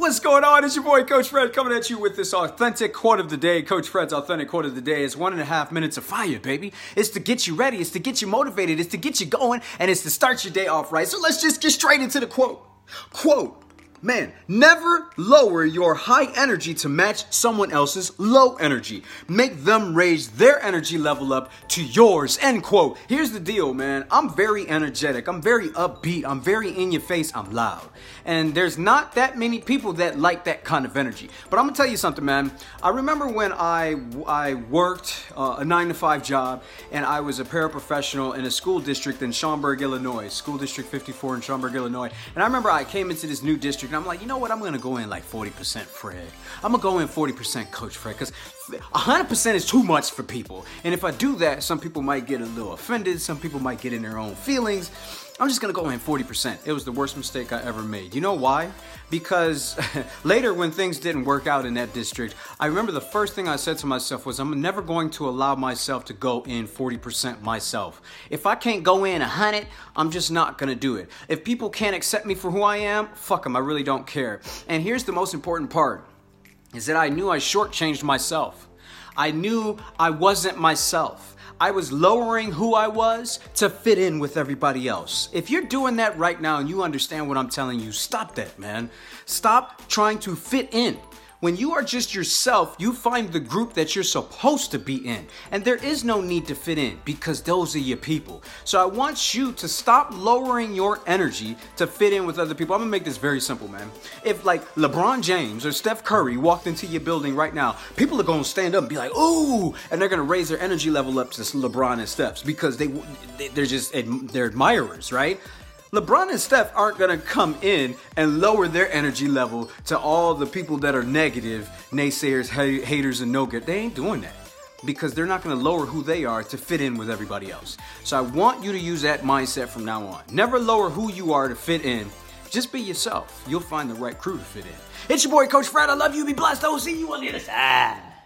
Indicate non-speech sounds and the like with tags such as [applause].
What's going on? It's your boy Coach Fred coming at you with this authentic quote of the day. Coach Fred's authentic quote of the day is one and a half minutes of fire, baby. It's to get you ready, it's to get you motivated, it's to get you going, and it's to start your day off right. So let's just get straight into the quote. Quote. Man, never lower your high energy to match someone else's low energy. Make them raise their energy level up to yours. End quote. Here's the deal, man. I'm very energetic. I'm very upbeat. I'm very in your face. I'm loud. And there's not that many people that like that kind of energy. But I'm gonna tell you something, man. I remember when I I worked uh, a nine to five job, and I was a paraprofessional in a school district in Schaumburg, Illinois, School District 54 in Schaumburg, Illinois. And I remember I came into this new district and I'm like, you know what? I'm gonna go in like 40% Fred. I'm gonna go in 40% Coach Fred, because 100% is too much for people. And if I do that, some people might get a little offended, some people might get in their own feelings. I'm just gonna go in 40%. It was the worst mistake I ever made. You know why? Because [laughs] later, when things didn't work out in that district, I remember the first thing I said to myself was, I'm never going to allow myself to go in 40% myself. If I can't go in 100, I'm just not gonna do it. If people can't accept me for who I am, fuck them, I really don't care. And here's the most important part is that I knew I shortchanged myself. I knew I wasn't myself. I was lowering who I was to fit in with everybody else. If you're doing that right now and you understand what I'm telling you, stop that, man. Stop trying to fit in. When you are just yourself, you find the group that you're supposed to be in. And there is no need to fit in because those are your people. So I want you to stop lowering your energy to fit in with other people. I'm gonna make this very simple, man. If like LeBron James or Steph Curry walked into your building right now, people are gonna stand up and be like, ooh, and they're gonna raise their energy level up to LeBron and Steph's because they they're just they're admirers, right? LeBron and Steph aren't going to come in and lower their energy level to all the people that are negative, naysayers, haters, and no good. They ain't doing that because they're not going to lower who they are to fit in with everybody else. So I want you to use that mindset from now on. Never lower who you are to fit in. Just be yourself. You'll find the right crew to fit in. It's your boy, Coach Fred. I love you. Be blessed. I will see you on the other side.